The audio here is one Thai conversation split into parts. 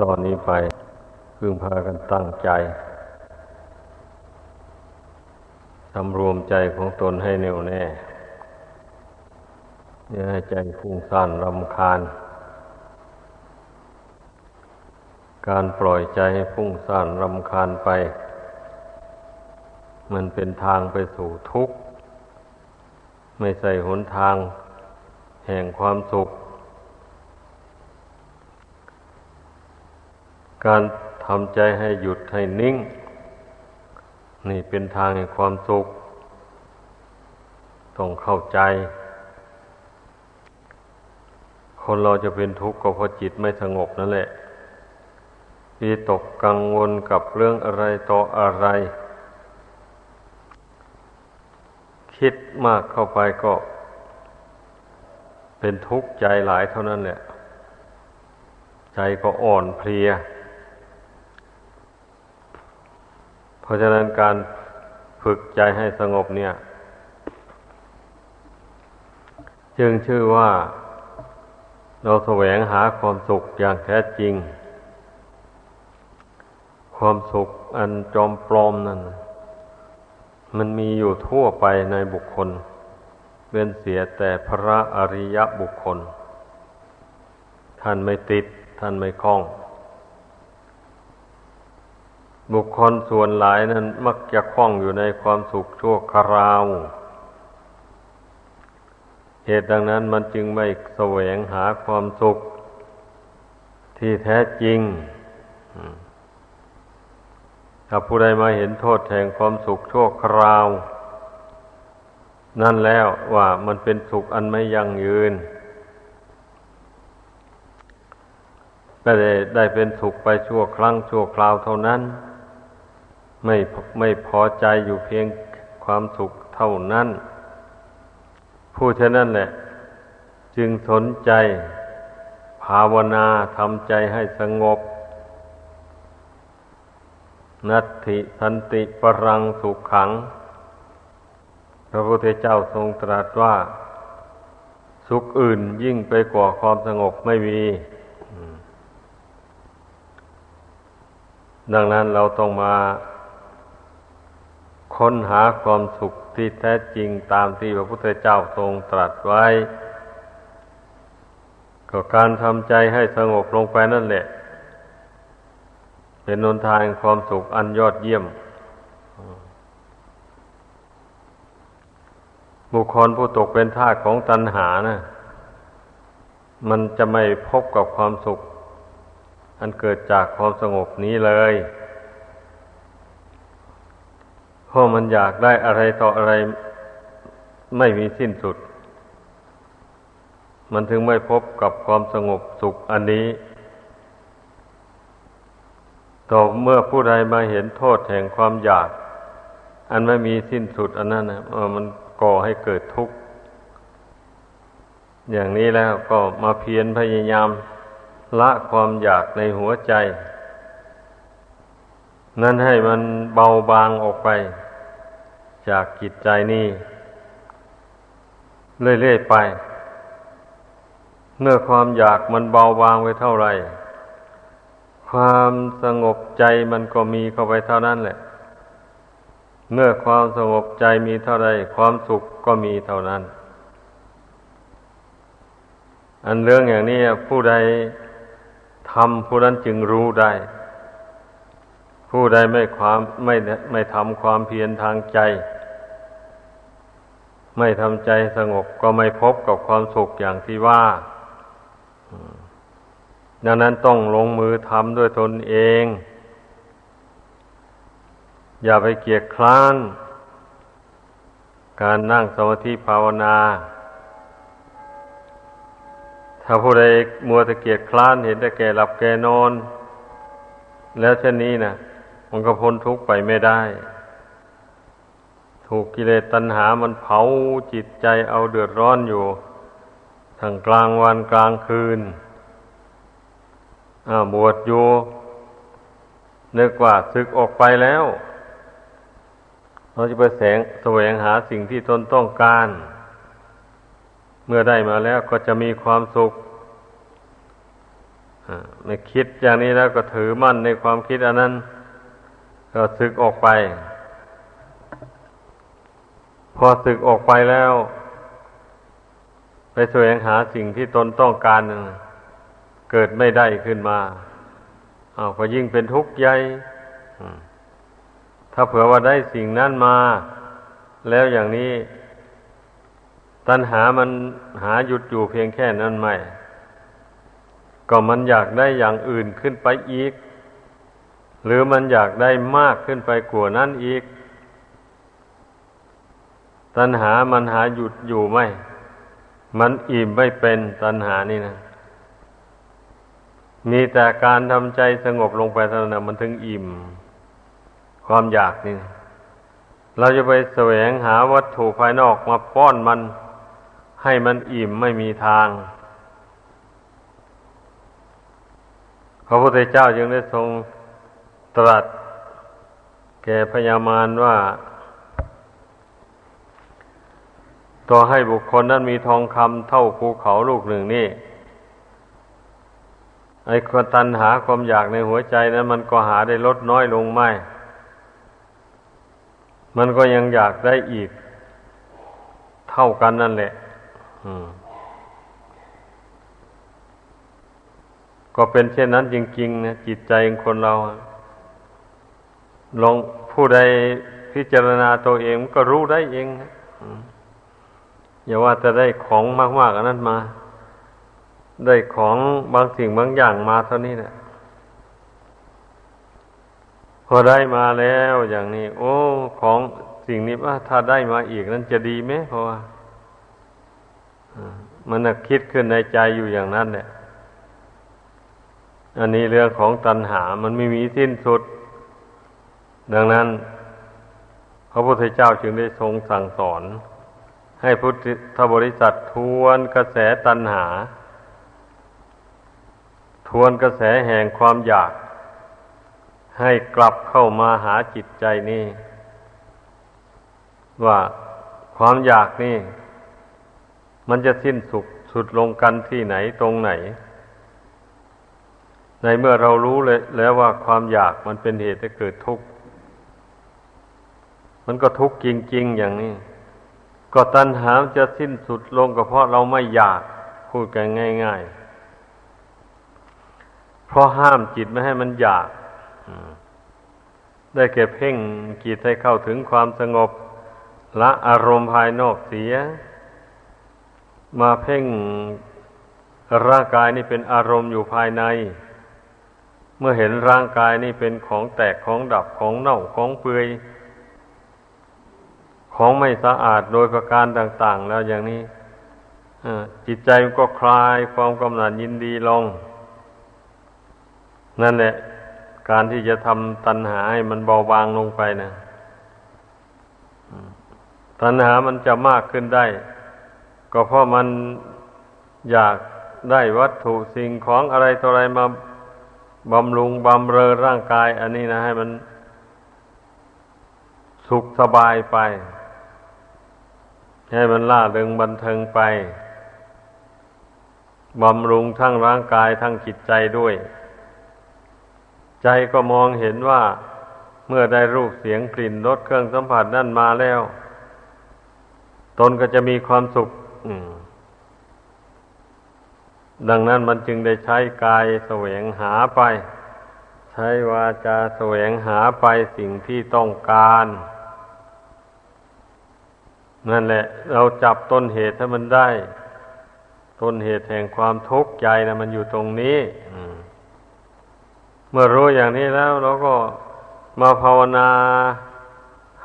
ตอนนี้ไปพึงพากันตั้งใจสำรวมใจของตนให้แน่วแน่ อย่าให้ใจฟุ้งซ่านรำคาญ การปล่อยใจให้ฟุ้งซ่านรำคาญไป มันเป็นทางไปสู่ทุกข์ ไม่ใส่หนทาง แห่งความสุข การทำใจให้หยุดให้นิ่ง นี่เป็นทางแห่งความสุข ต้องเข้าใจ คนเราจะเป็นทุกข์ก็เพราะจิตไม่สงบนั่นแหละวิตกกังวลกับเรื่องอะไรต่ออะไร คิดมากเข้าไปก็ เป็นทุกข์ใจหลายเท่านั้นแหละ ใจก็อ่อนเพลีย เพราะฉะนั้นการฝึกใจให้สงบเนี่ย จึงชื่อว่าเราแสวงหาความสุขอย่างแท้จริง ความสุขอันจอมปลอมนั่น มันมีอยู่ทั่วไปในบุคคล เว้นเสียแต่พระอริยบุคคล ท่านไม่ติด ท่านไม่คล้อง บุคคลส่วนหลายนั้นมักจะคล้องอยู่ในความสุขชั่วคราว เหตุดังนั้นมันจึงไม่แสวงหาความสุขที่แท้จริง ถ้าผู้ใดมาเห็นโทษแห่งความสุขชั่วคราว นั่นแล้วว่ามันเป็นสุขอันไม่ยั่งยืนไม่ได้ได้เป็นสุขไปชั่วครั้งชั่วคราวเท่านั้น ไม่ไม่พอใจอยู่เพียงความสุขเท่านั้น ผู้ฉะนั้นแหละ จึงสนใจ ภาวนาทำใจให้สงบ นัตถิสันติปรังสุขขัง พระพุทธเจ้าทรงตรัสว่า สุขอื่นยิ่งไปกว่าความสงบไม่มีดังนั้นเราต้องมา ค้นหาความสุขที่แท้จริงตามที่พระพุทธเจ้าทรงตรัสไว้ ก็การทำใจให้สงบลงไปนั่นแหละ เป็นนนทางความสุขอันยอดเยี่ยม บุคคลผู้ตกเป็นทาสของตัณหานะมันจะไม่พบกับความสุข อันเกิดจากความสงบนี้เลย เพราะมันอยากได้อะไรต่ออะไรไม่มีสิ้นสุด มันถึงไม่พบกับความสงบสุขอันนี้ ต่อเมื่อผู้ใดมาเห็นโทษแห่งความอยาก อันไม่มีสิ้นสุด อันนั้นนะมันก่อให้เกิดทุกข์ อย่างนี้แล้วก็มาเพียรพยายามละความอยากในหัวใจ นั่นให้มันเบาบางออกไป จากจิตใจนี่เรื่อยๆไป เมื่อความอยากมันเบาบางไปเท่าไหร่ ความสงบใจมันก็มีเข้าไปเท่านั้นแหละ เมื่อความสงบใจมีเท่าไรความสุขก็มีเท่านั้น อันเรื่องอย่างนี้ผู้ใดทำผู้นั้นจึงรู้ได้ ผู้ใดไม่ความไม่ไม่ทำความเพียรทางใจ ไม่ทำใจสงบก็ไม่พบกับความสุขอย่างที่ว่าดังนั้นต้องลงมือทำด้วยตนเอง อย่าไปเกียจคร้าน การนั่งสมาธิภาวนา ถ้าผู้ใดมัวตะเกียจคร้านเห็นแต่แก่หลับแก่นอน แล้วเช่นนี้นะ มันก็พ้นทุกข์ไปไม่ได้ ถูกกิเลสตัณหามันเผาจิตใจเอาเดือดร้อนอยู่ทั้งกลางวันกลางคืนบวชอยู่นึกว่าศึกออกไปแล้ว เราจะไปแสงแสวงหาสิ่งที่ตนต้องการ เมื่อได้มาแล้วก็จะมีความสุขไม่คิดอย่างนี้แล้วก็ถือมั่นในความคิดอันนั้น ก็สึกออกไป พอสึกออกไปแล้ว ไปแสวงหาสิ่งที่ตนต้องการ เกิดไม่ได้ขึ้นมาเอาก็ยิ่งเป็นทุกข์ใหญ่ถ้าเผื่อว่าได้สิ่งนั้นมา แล้วอย่างนี้ ตัณหามันหาหยุดอยู่เพียงแค่นั้นไม่ ก็มันอยากได้อย่างอื่นขึ้นไปอีก หรือมันอยากได้มากขึ้นไปกว่านั้นอีก ตัณหามันหาหยุดอยู่ไม่ มันอิ่มไม่เป็นตัณหานี่นะ มีแต่การทำใจสงบลงไปเท่านั้นมันถึงอิ่ม ความอยากนี่เราจะไปแสวงหาวัตถุภายนอกมาป้อนมัน ให้มันอิ่มไม่มีทางพระพุทธเจ้าจึงได้ทรง ตรัสแก่พญามารว่า ต่อให้บุคคลนั้นมีทองคำเท่าภูเขาลูกหนึ่งนี่ ไอ้ความตัณหาความอยากในหัวใจนั้น มันก็หาได้ลดน้อยลงไม่ มันก็ยังอยากได้อีก เท่ากันนั่นแหละ อืมก็เป็นเช่นนั้นจริงๆนะจิตใจของคนเรา ลองผู้ใดพิจารณาตัวเองก็รู้ได้เองอย่าว่าจะได้ของมากๆอันนั้นมา ได้ของบางสิ่งบางอย่างมาเท่านี้นะพอได้มาแล้วอย่างนี้ โอ้ ของสิ่งนี้ว่าถ้าได้มาอีกนั้นจะดีไหมเพราะว่ามันคิดขึ้นในใจอยู่อย่างนั้นเนี่ยอันนี้เรื่องของตัณหา มันไม่มีสิ้นสุด ดังนั้น พระพุทธเจ้าจึงได้ทรงสั่งสอน ให้พุทธบริษัททวนกระแสตัณหา ทวนกระแสแห่งความอยาก ให้กลับเข้ามาหาจิตใจนี่ ว่าความอยากนี่ มันจะสิ้นสุดสุดลงกันที่ไหนตรงไหน ในเมื่อเรารู้เลยแล้วว่าความอยากมันเป็นเหตุให้เกิดทุกข์ มันก็ทุกข์จริง ๆ อย่างนี้ ก็ตัณหาจะสิ้นสุดลงก็เพราะเราไม่อยากพูดกันง่าย ๆ เพราะห้ามจิตไม่ให้มันอยาก ได้แก่เพ่งจิตให้เข้าถึงความสงบ ละอารมณ์ภายนอกเสีย มาเพ่งร่างกายนี่เป็นอารมณ์อยู่ภายใน เมื่อเห็นร่างกายนี่เป็นของแตกของดับของเน่าของเปื่อย ของไม่สะอาดโดยประการต่าง ๆ แล้วอย่างนี้จิตใจก็คลายความกำหนัดยินดีลง นั่นแหละ การที่จะทำตัณหาให้มันเบาบางลงไปนะตัณหามันจะมากขึ้นได้ ก็เพราะมันอยากได้วัตถุสิ่งของอะไรต่ออะไรมาบำรุงบำเรอร่างกาย อันนี้นะ ให้มันสุขสบายไป ให้มันล่าเริงบันเทิงไปบำรุงทั้งร่างกายทั้งจิตใจด้วย ใจก็มองเห็นว่าเมื่อได้รูปเสียงกลิ่นรสเครื่องสัมผัสนั่นมาแล้ว ตนก็จะมีความสุขดังนั้นมันจึงได้ใช้กายแสวงหาไป ใช้วาจาแสวงหาไปสิ่งที่ต้องการ นั่นแหละ เราจับต้นเหตุถ้มันได้ ต้นเหตุแห่งความทุกข์ใจนะมันอยู่ตรงนี้เมื่อรู้อย่างนี้แล้ว เราก็มาภาวนา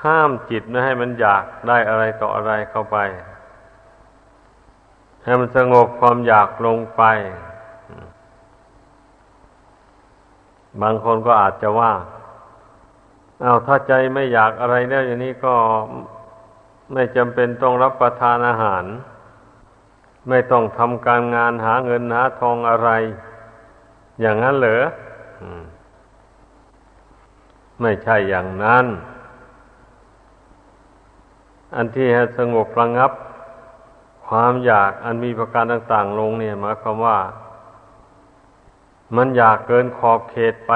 ห้ามจิตไม่ให้มันอยากได้อะไรต่ออะไรเข้าไป ให้มันสงบความอยากลงไป บางคนก็อาจจะว่า เอาถ้าใจไม่อยากอะไรแล้วอย่างนี้ก็ ไม่จำเป็นต้องรับประทานอาหาร ไม่ต้องทำการงานหาเงินหาทองอะไร อย่างนั้นเหรอไม่ใช่อย่างนั้น อันที่ให้สงบระงับ ความอยากอันมีประการต่าง ๆ ลงเนี่ยหมายความว่า มันอยากเกินขอบเขตไป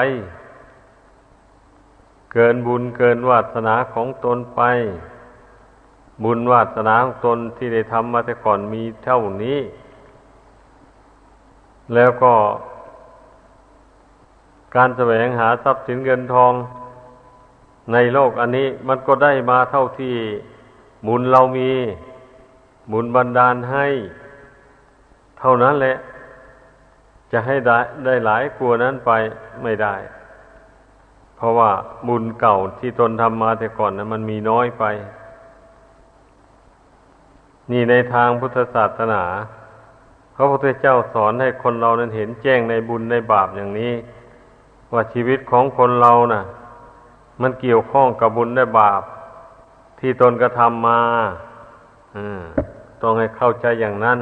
เกินบุญเกินวาสนาของตนไป บุญวาสนาของตนที่ได้ทำมาแต่ก่อนมีเท่านี้ แล้วก็ การแสวงหาทรัพย์สินเงินทองในโลกอันนี้มันก็ได้มาเท่าที่บุญเรามีบุญบันดาลให้ เท่านั้นแหละ จะให้ได้ได้หลายกลัวนั้นไปไม่ได้ เพราะว่าบุญเก่าที่ตนทำมาแต่ก่อนนะมันมีน้อยไป นี่ในทางพุทธศาสนา พระพุทธเจ้าสอนให้คนเรานั้นเห็นแจ้งในบุญในบาปอย่างนี้ ว่าชีวิตของคนเรานะ่ะ มันเกี่ยวข้องกับบุญและบาป ที่ตนกระทำมาต้องให้เข้าใจอย่างนั้น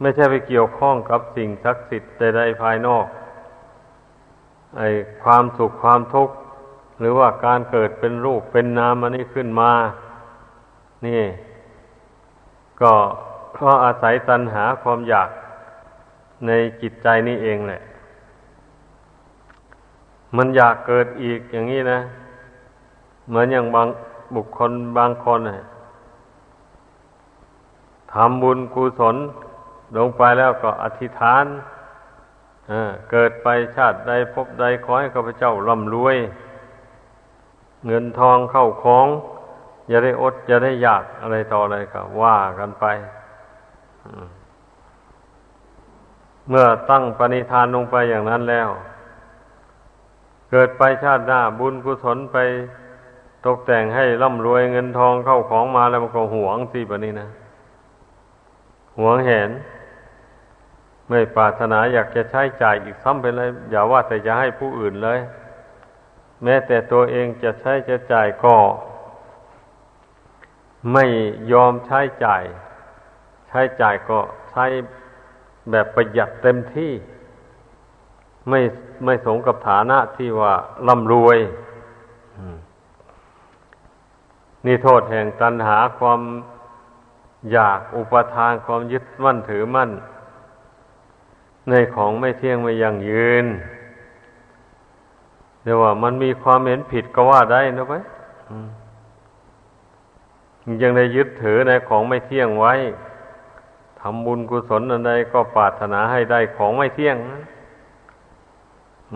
ไม่ใช่ไปเกี่ยวข้องกับสิ่งศักดิ์สิทธิ์ใดๆภายนอก ไอ้ความสุขความทุกข์ หรือว่าการเกิดเป็นรูปเป็นนามอันนี้ขึ้นมา นี่ ก็เพราะอาศัยตัณหาความอยากในจิตใจนี่เองแหละ มันอยากเกิดอีกอย่างนี้นะ เหมือนอย่างบางบุคคลบางคนนะทำบุญกุศลลงไปแล้วก็อธิษฐานเกิดไปชาติใดพบใดขอให้ข้าพเจ้าร่ำรวย เงินทองเข้าของ อย่าได้อดอย่าได้อยากอะไรต่ออะไรก็ว่ากันไปเมื่อตั้งปณิธานลงไปอย่างนั้นแล้ว เกิดไปชาติหน้าบุญกุศลไปตกแต่งให้ร่ำรวยเงินทองเข้าของมาแล้วมันก็หวงสิแบบนี้นะหวงเห็น ไม่ปรารถนาอยากจะใช้จ่ายอีกซ้ำไปเลย อย่าว่าแต่จะให้ผู้อื่นเลย แม้แต่ตัวเองจะใช้จะจ่ายก็ ไม่ยอมใช้จ่าย ใช้จ่ายก็ใช้แบบประหยัดเต็มที่ ไม่ไม่สงกับฐานะที่ว่าร่ำรวยนี่โทษแห่งตัณหาความอยากอุปทานความยึดมั่นถือมั่น ในของไม่เที่ยงไม่ยั่งยืนเดี๋ยวว่ามันมีความเห็นผิดก็ว่าได้นะไป ยังได้ยึดถือในของไม่เที่ยงไว้ทำบุญกุศลอันใดก็ปรารถนาให้ได้ของไม่เที่ยง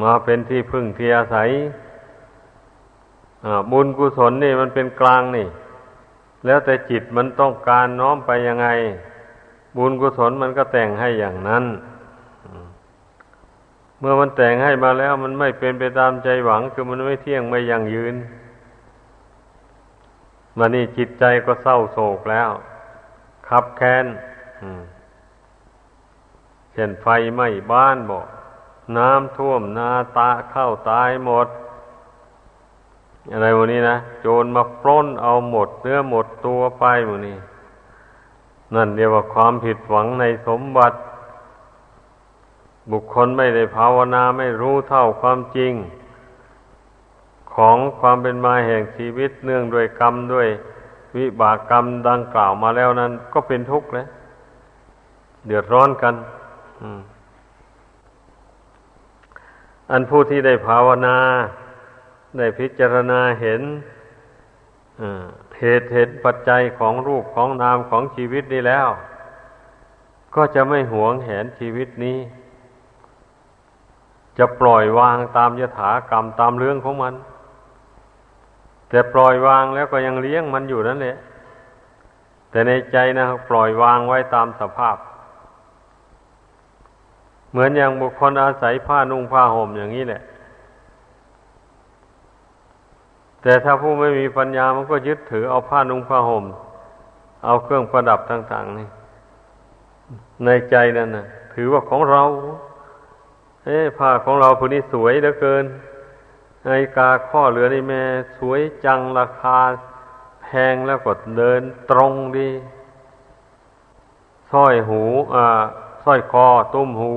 มาเป็นที่พึ่งที่อาศัยบุญกุศลนี่มันเป็นกลางนี่ แล้วแต่จิตมันต้องการน้อมไปยังไง บุญกุศลมันก็แต่งให้อย่างนั้น เมื่อมันแต่งให้มาแล้วมันไม่เป็นไปตามใจหวัง คือมันไม่เที่ยงไม่ยั่งยืน มานี่จิตใจก็เศร้าโศกแล้ว ขับแค้นเช่นไฟไหม้บ้านบอกน้ำท่วมนาตาเข้าตายหมด อะไรวันนี้นะ โจรมาปล้นเอาหมดเนื้อหมดตัวไปวันนี้ นั่นเรียกว่าความผิดหวังในสมบัติ บุคคลไม่ได้ภาวนาไม่รู้เท่าความจริง ของความเป็นมาแห่งชีวิตเนื่องด้วยกรรมด้วยวิบากกรรมดังกล่าวมาแล้วนั้น ก็เป็นทุกข์เลยเดือดร้อนกันอันผู้ที่ได้ภาวนา ได้พิจารณาเห็นเหตุเหตุปัจจัยของรูปของนามของชีวิตนี้แล้ว ก็จะไม่หวงแหนชีวิตนี้ จะปล่อยวางตามยถากรรมตามเรื่องของมัน แต่ปล่อยวางแล้วก็ยังเลี้ยงมันอยู่นั่นแหละ แต่ในใจนะปล่อยวางไว้ตามสภาพ เหมือนอย่างบุคคลอาศัยผ้านุ่งผ้าห่มอย่างนี้แหละ แต่ถ้าผู้ไม่มีปัญญามันก็ยึดถือเอาผ้านุ่งผ้าห่ม เอาเครื่องประดับต่าง ๆ นี่ ในใจนั่นนะถือว่าของเรา เอ้ผ้าของเราผู้นี้สวยเหลือเกิน ไอกาข้อเหลือนี่แม่สวยจังราคาแพงแล้วก็เดินตรงดีสร้อยหูอ่าสร้อยคอตุ้มหู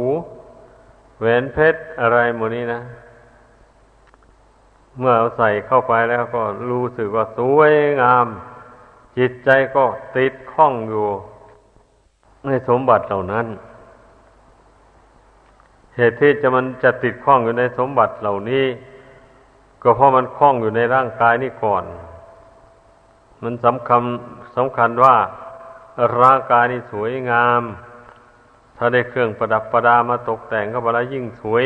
แหวนเพชรอะไรหมดนี้นะ เมื่อเอาใส่เข้าไปแล้วก็รู้สึกว่าสวยงาม จิตใจก็ติดข้องอยู่ ในสมบัติเหล่านั้น เหตุที่จะมันจะติดข้องอยู่ในสมบัติเหล่านี้ ก็เพราะมันคล้องอยู่ในร่างกายนี่ก่อน มันสำคัญสำคัญว่าร่างกายนี่สวยงาม ถ้าได้เครื่องประดับประดามาตกแต่งก็บแล้วยิ่งสวย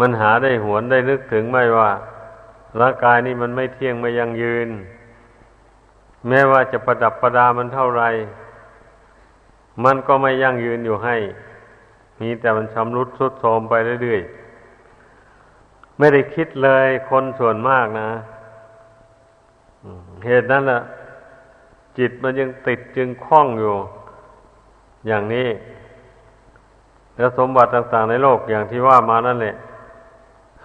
มันหาได้หวนได้นึกถึงไม่ว่า ร่างกายนี่มันไม่เที่ยงไม่ยังยืน แม้ว่าจะประดับประดามันเท่าไร มันก็ไม่ยั่งยืนอยู่ให้ มีแต่มันชำรุดทรุดโทรมไปเรื่อยๆ ไม่ได้คิดเลยคนส่วนมากนะเหตุนั้นแหละจิตมันยังติดจึงคล้องอยู่ อย่างนี้ แล้วสมบัติต่าง ๆ ในโลกอย่างที่ว่ามานั่นแหละ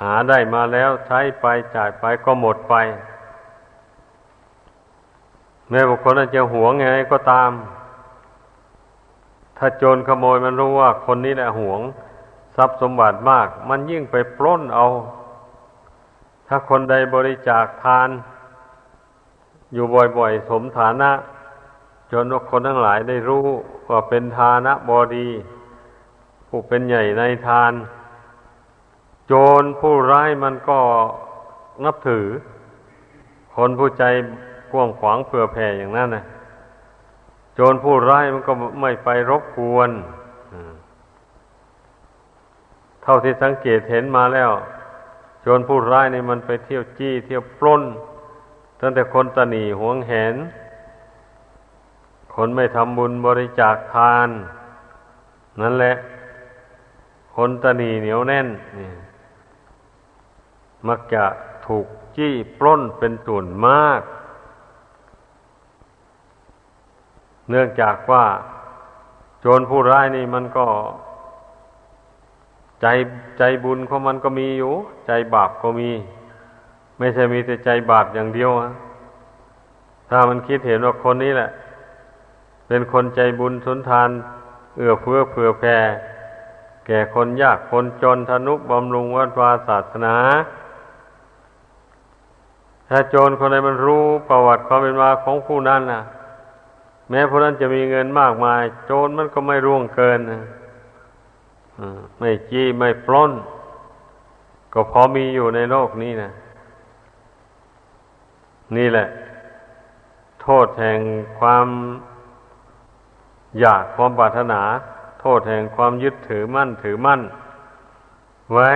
หาได้มาแล้วใช้ไปจ่ายไปก็หมดไป แม้บุคคลนั้นจะหวงไงก็ตาม ถ้าโจรขโมยมันรู้ว่าคนนี้แหละหวง ทรัพย์สมบัติมาก มันยิ่งไปปล้นเอา ถ้าคนใดบริจาคทาน อยู่บ่อยๆ สมฐานะ จนคนทั้งหลายได้รู้ว่าเป็นทานะบอดีผู้เป็นใหญ่ในทาน โจรผู้ร้ายมันก็นับถือ คนผู้ใจกว้างขวางเผื่อแผ่อย่างนั้นนะโจรผู้ร้ายมันก็ไม่ไปรบกวน เท่าที่สังเกตเห็นมาแล้ว จรผู้ร้ายนี่มันไปเที่ยวจี้เที่ยวปล้น ตั้งแต่คนตนีหวงแหน คนไม่ทำบุญบริจาคทาน นั่นแหละ คนตนีเหนียวแน่นนี่มักจะถูกจี้ปล้นเป็นส่วนมาก เนื่องจากว่า โจรผู้ร้ายนี่มันก็ ใจใจบุญของมันก็มีอยู่ ใจบาปก็มี ไม่ใช่มีแต่ใจบาปอย่างเดียวอะถ้ามันคิดเห็นว่าคนนี้แหละ เป็นคนใจบุญสุนทาน เอื้อเฟื้อเผื่อแผ่แก่คนยากคนจนทนุบำรุงวัดวาศาสนา ถ้าโจรคนใดมันรู้ประวัติความเป็นมาของผู้นั้นน่ะแม้ผู้นั้นจะมีเงินมากมาย โจรมันก็ไม่ร่วงเกิน ไม่จี้ไม่ปล้น ก็พอมีอยู่ในโลกนี้นะ นี่แหละ โทษแห่งความอยากความปรารถนา โทษแห่งความยึดถือมั่นถือมั่น ไว้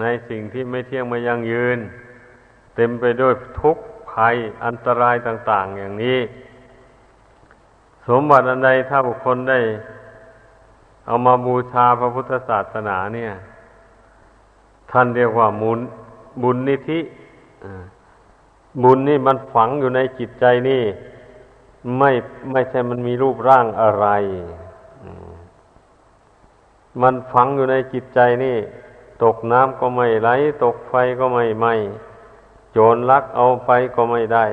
ในสิ่งที่ไม่เที่ยงไม่ยั่งยืน เต็มไปด้วยทุกข์ภัยอันตรายต่าง ๆ อย่างนี้ สมบัติอันใดถ้าบุคคลได้ เอามาบูชาพระพุทธศาสนาเนี่ย ท่านเรียกว่ามุนบุญนิธิบุญนี่มันฝังอยู่ในจิตใจนี่ ไม่ไม่ใช่มันมีรูปร่างอะไร มันฝังอยู่ในจิตใจนี่ ตกน้ำก็ไม่ไหล ตกไฟก็ไม่ไหมโจรลักเอาไปก็ไม่ได้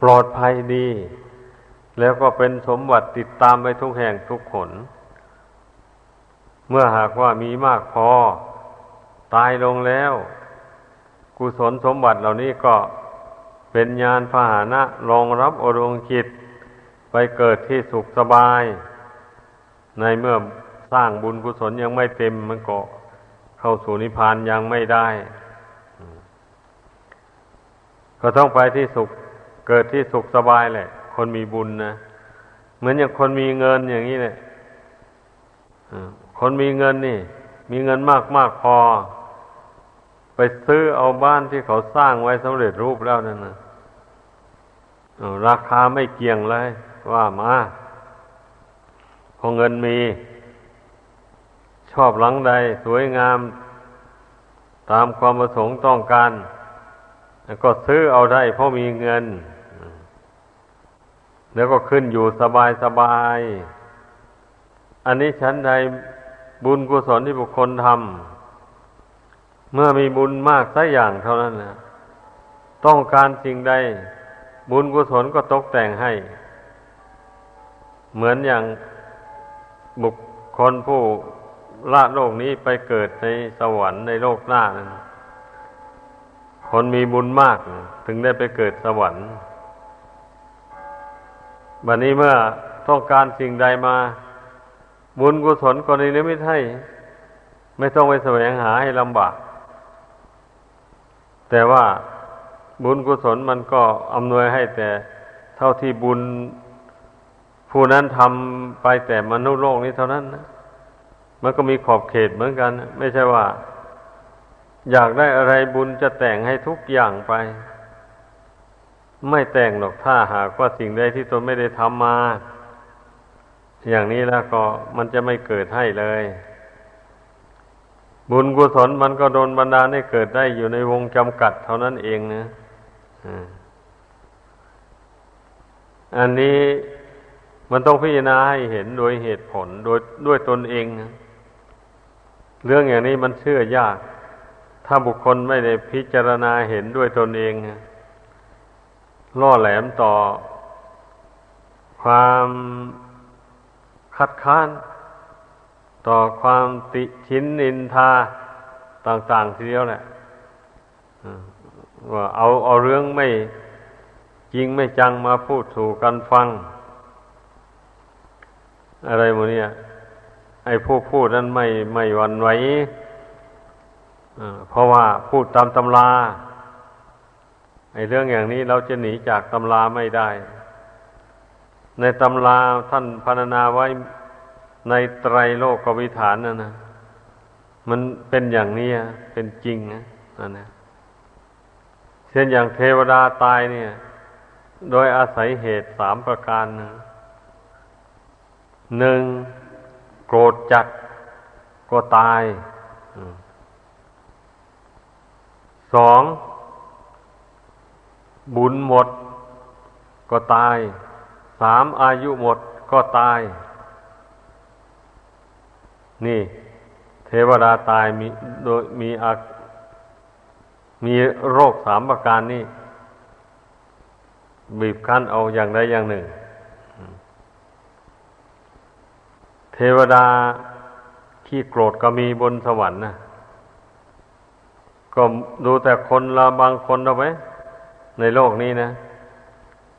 ปลอดภัยดี แล้วก็เป็นสมบัติติดตามไปทุกแห่งทุกขน เมื่อหากว่ามีมากพอ ตายลงแล้ว กุศลสมบัติเหล่านี้ก็เป็นญาณพาหนะรองรับอรวงจิต ไปเกิดที่สุขสบาย ในเมื่อสร้างบุญกุศลยังไม่เต็มมันก็เข้าสู่นิพพานยังไม่ได้ ก็ต้องไปที่สุขเกิดที่สุขสบายแหละ คนมีบุญนะ เหมือนอย่างคนมีเงินอย่างนี้แหละคนมีเงินนี่ มีเงินมากมากพอ ไปซื้อเอาบ้านที่เขาสร้างไว้สำเร็จรูปแล้วนั่นนะราคาไม่เกี่ยงเลย ว่ามาพอเงินมี ชอบหลังใด สวยงาม ตามความประสงค์ต้องการก็ซื้อเอาได้เพราะมีเงิน แล้วก็ขึ้นอยู่สบายสบาย อันนี้ฉันใดบุญกุศลที่บุคคลทำเมื่อมีบุญมากสักอย่างเท่านั้นนะต้องการสิ่งใด บุญกุศลก็ตกแต่งให้ เหมือนอย่างบุคคลผู้ละโลกนี้ไปเกิดในสวรรค์ในโลกหน้านั้นคนมีบุญมาก ถึงได้ไปเกิดสวรรค์ บัดนนี้เมื่อต้องการสิ่งใดมา บุญกุศลก็ในนิมิตให้ไม่ต้องไปแสวงหาให้ลำบาก แต่ว่าบุญกุศลมันก็อำนวยให้แต่เท่าที่บุญผู้นั้นทำไปแต่มนุษย์โลกนี้เท่านั้นนะมันก็มีขอบเขตเหมือนกัน ไม่ใช่ว่า อยากได้อะไรบุญจะแต่งให้ทุกอย่างไป ไม่แต่งหรอกถ้าหากว่าสิ่งใดที่ตนไม่ได้ทำมา อย่างนี้แล้วก็มันจะไม่เกิดให้เลย บุญกุศลมันก็โดนบรรดาให้เกิดได้อยู่ในวงจำกัดเท่านั้นเองนะอันนี้มันต้องพิจารณาให้เห็นโดยเหตุผลโดยด้วยตนเองนะเรื่องอย่างนี้มันเชื่อยาก ถ้าบุคคลไม่ได้พิจารณาเห็นด้วยตนเอง ล่อแหลมต่อความคัดค้าน ต่อความติชินนินทาต่าง ๆ ทีเดียวแหละว่าเอาเอาเรื่องไม่จริงไม่จังมาพูดสู่กันฟัง อะไรโมเนี่ยไอ้ผู้พูดนั้นไม่ไม่หวั่นไหวเพราะว่าพูดตามตำรา ไอ้เรื่องอย่างนี้เราจะหนีจากตำราไม่ได้ ในตำราท่านพรรณนาไว้ในไตรโลกกวิฐานนั่นนะมันเป็นอย่างนี้เป็นจริงนะนั่นนะเช่นอย่างเทวดาตายเนี่ย โดยอาศัยเหตุสามประการนะหนึ่งโกรธจัดก็ตายสอง บุญหมด ก็ตาย สามอายุหมดก็ตาย นี่ เทวดาตายมีโดยมีอามีโรคสามประการนี่บีบคั้นเอาอย่างใดอย่างหนึ่ง เทวดาขี้โกรธก็มีบนสวรรค์นะก็ดูแต่คนละบางคนเอาไหม ในโลกนี้นะ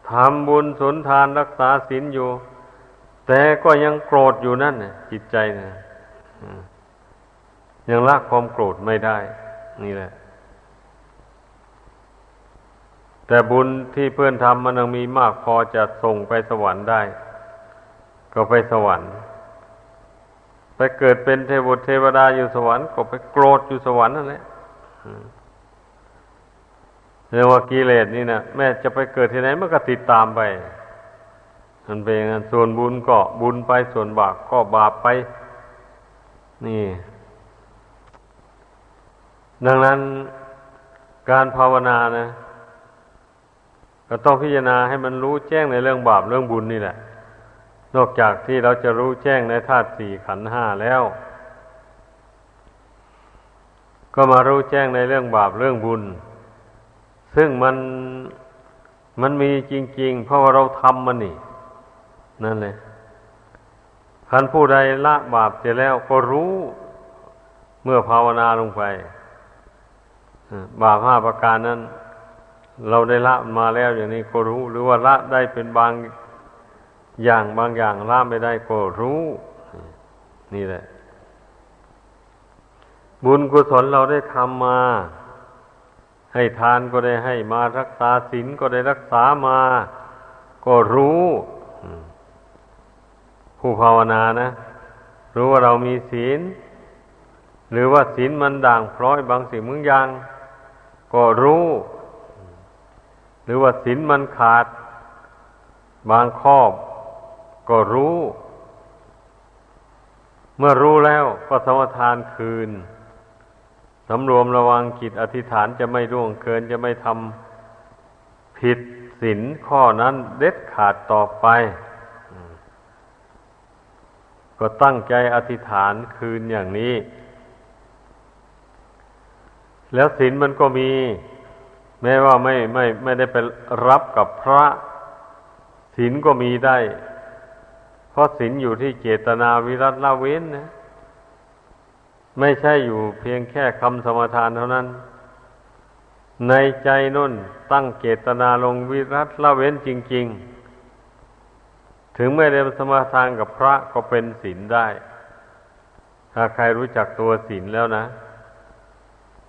ทำบุญสุนทานรักษาศีลอยู่ แต่ก็ยังโกรธอยู่นั่นนะจิตใจนะยังละความโกรธไม่ได้ นี่แหละ แต่บุญที่เพื่อนทำมันยังมีมากพอจะส่งไปสวรรค์ได้ ก็ไปสวรรค์ไปเกิดเป็นเทวดเทวดาอยู่สวรรค์ ก็ไปโกรธอยู่สวรรค์นั่นแหละ เรียกว่ากิเลสนี่นะแม่จะไปเกิดที่ไหนมันก็ติดตามไปมันเป็นอย่างนั้นส่วนบุญก็บุญไปส่วนบาปก็บาปไป นี่ ดังนั้นการภาวนานะ ก็ต้องพิจารณาให้มันรู้แจ้งในเรื่องบาปเรื่องบุญนี่แหละ นอกจากที่เราจะรู้แจ้งในธาตุสี่ขันห้าแล้ว ก็มารู้แจ้งในเรื่องบาปเรื่องบุญ ซึ่งมันมันมีจริง ๆ เพราะว่าเราทำมันนี่ นั่นเลยคันผู้ใดละบาปเสร็จแล้วก็รู้เมื่อภาวนาลงไป บาปห้าประการนั้น เราได้ละมาแล้วอย่างนี้ก็รู้ หรือว่าละได้เป็นบางอย่างบางอย่างละไม่ได้ก็รู้ นี่แหละ บุญกุศลเราได้ทำมา ให้ทานก็ได้ให้มารักษาศีลก็ได้รักษามา ก็รู้ผู้ภาวนานะ รู้ว่าเรามีศีล หรือว่าศีลมันด่างพร้อยบางสิ่งบางอย่าง ก็รู้ หรือว่าศีลมันขาด บางข้อก็รู้ เมื่อรู้แล้วก็สมทานคืน สำรวมระวังกิจอธิษฐานจะไม่ร่วงเกินจะไม่ทำผิดศีลข้อนั้นเด็ดขาดต่อไป ก็ตั้งใจอธิษฐานคืนอย่างนี้ แล้วศีลมันก็มี แม้ว่าไม่ไม่ไม่ได้ไปรับกับพระศีลก็มีได้ เพราะศีลอยู่ที่เจตนาวิรัตละเว้นนะ ไม่ใช่อยู่เพียงแค่คำสมทานเท่านั้น ในใจนุ่นตั้งเจตนาลงวิรัตละเว้นจริง ๆ ถึงไม่ได้สมาทานกับพระก็เป็นศีลได้ ถ้าใครรู้จักตัวศีลแล้วนะ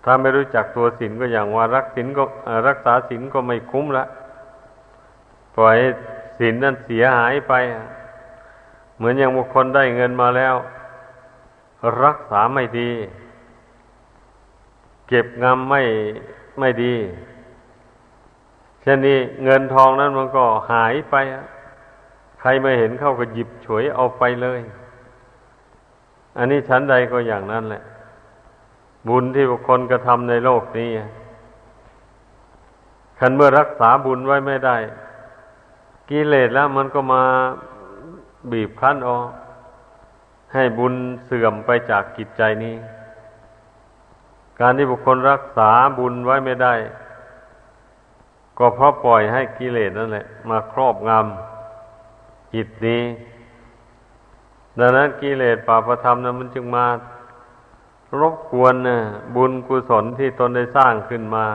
ถ้าไม่รู้จักตัวศีลก็อย่างว่ารักศีลก็รักษาศีลก็ไม่คุ้มละปล่อยศีลนั้นเสียหายไป เหมือนอย่างบุคคลได้เงินมาแล้ว รักษาไม่ดี เก็บงำไม่ไม่ดีเช่นนี้เงินทองนั้นมันก็หายไป ใครไม่เห็นเข้าก็หยิบฉวยเอาไปเลย อันนี้ชั้นใดก็อย่างนั้นแหละ บุญที่บุคคลกระทำในโลกนี้คันเมื่อรักษาบุญไว้ไม่ได้ กิเลสแล้วมันก็มาบีบคั้นออก ให้บุญเสื่อมไปจากกิจใจนี้ การที่บุคคลรักษาบุญไว้ไม่ได้ ก็เพราะปล่อยให้กิเลสนั่นแหละ มาครอบงำจิตนี้ ดังนั้นกิเลสปาประธรรมนั้นมันจึงมารบกวนนะบุญกุศลที่ตนได้สร้างขึ้นมา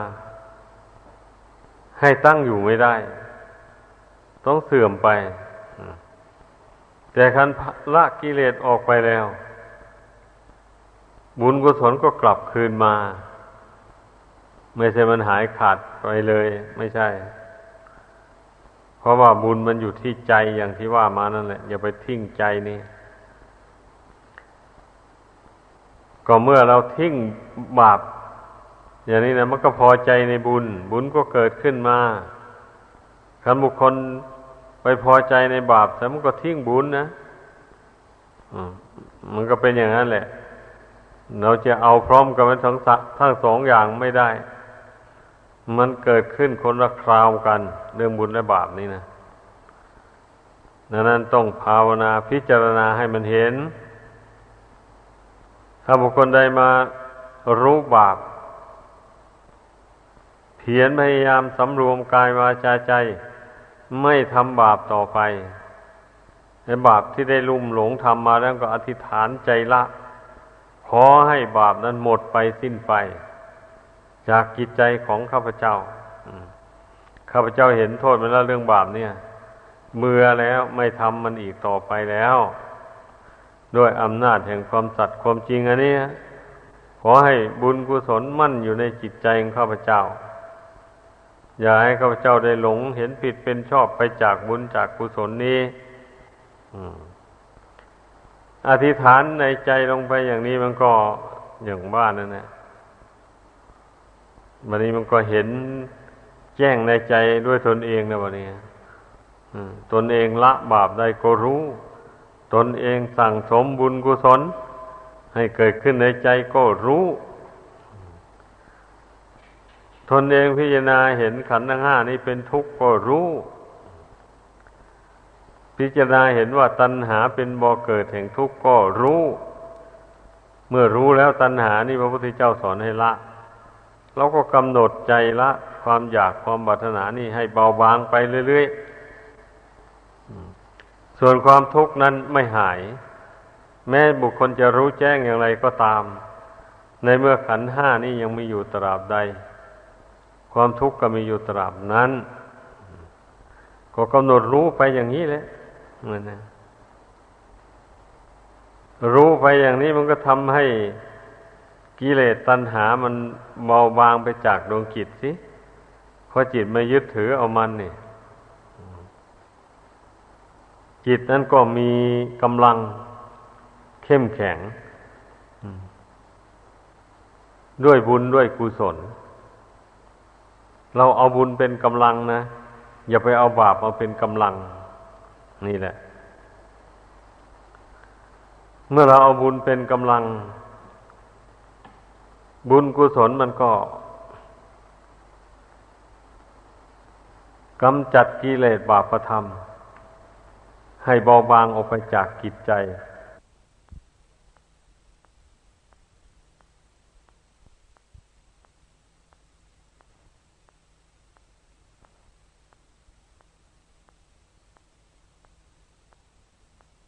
ให้ตั้งอยู่ไม่ได้ ต้องเสื่อมไป แต่คันละกิเลสออกไปแล้ว บุญกุศลก็กลับคืนมา ไม่ใช่มันหายขาดไปเลย ไม่ใช่ เพราะว่าบุญมันอยู่ที่ใจอย่างที่ว่ามานั่นแหละ อย่าไปทิ้งใจนี่ก็เมื่อเราทิ้งบาป อย่างนี้นะมันก็พอใจในบุญ บุญก็เกิดขึ้นมาคันบุคคล ไปพอใจในบาปแต่มันก็ทิ้งบุญนะมันก็เป็นอย่างนั้นแหละ เราจะเอาพร้อมกันทั้งทั้งสองอย่างไม่ได้ มันเกิดขึ้นคนละคราวกัน เรื่องบุญและบาปนี่นะดังนั้นต้องภาวนาพิจารณาให้มันเห็น ถ้าบุคคลใดมารู้บาป เพียรพยายามสำรวมกายวาจาใจ ไม่ทำบาปต่อไปในบาปที่ได้ลุ่มหลงทำมาแล้วก็อธิษฐานใจละ ขอให้บาปนั้นหมดไปสิ้นไป จากกิจใจของข้าพเจ้าข้าพเจ้าเห็นโทษมันแล้วเรื่องบาปเนี่ยเมื่อแล้วไม่ทำมันอีกต่อไปแล้ว ด้วยอำนาจแห่งความสัตย์ความจริงอันนี้ขอให้บุญกุศลมั่นอยู่ในจิตใจของข้าพเจ้า อย่าให้ข้าพเจ้าได้หลงเห็นผิดเป็นชอบไปจากบุญจากกุศลนี้อธิษฐานในใจลงไปอย่างนี้มันก็อย่างบ้านนั่นแหละวันนี้มันก็เห็นแจ้งในใจด้วยตนเองนะวันนี้ตนเองละบาปได้ก็รู้ ตนเองสั่งสมบุญกุศล ให้เกิดขึ้นในใจก็รู้ ตนเองพิจารณาเห็นขันธ์ทั้งห้านี้เป็นทุกข์ก็รู้ พิจารณาเห็นว่าตัณหาเป็นบ่อเกิดแห่งทุกข์ก็รู้ เมื่อรู้แล้วตัณหานี่พระพุทธเจ้าสอนให้ละเราก็กำหนดใจละ ความอยากความบัตนานี่ให้เบาบางไปเรื่อยๆ ส่วนความทุกข์นั้นไม่หาย แม้บุคคลจะรู้แจ้งอย่างไรก็ตาม ในเมื่อขันห้านี้ยังมีอยู่ตราบใด ความทุกข์ก็มีอยู่ตราบนั้น ก็กำหนดรู้ไปอย่างนี้แหละนะรู้ไปอย่างนี้มันก็ทำให้กิเลสตัณหามันเบาบางไปจากดวงจิตสิเพราะจิตไม่ยึดถือเอามันนี่จิตนั้นก็มีกำลังเข้มแข็ง ด้วยบุญด้วยกุศล เราเอาบุญเป็นกำลังนะ อย่าไปเอาบาปมาเป็นกำลัง นี่แหละ เมื่อเราเอาบุญเป็นกำลัง บุญกุศลมันก็กำจัดกิเลสบาปธรรม ให้เบาบางออกไปจากกิจใจ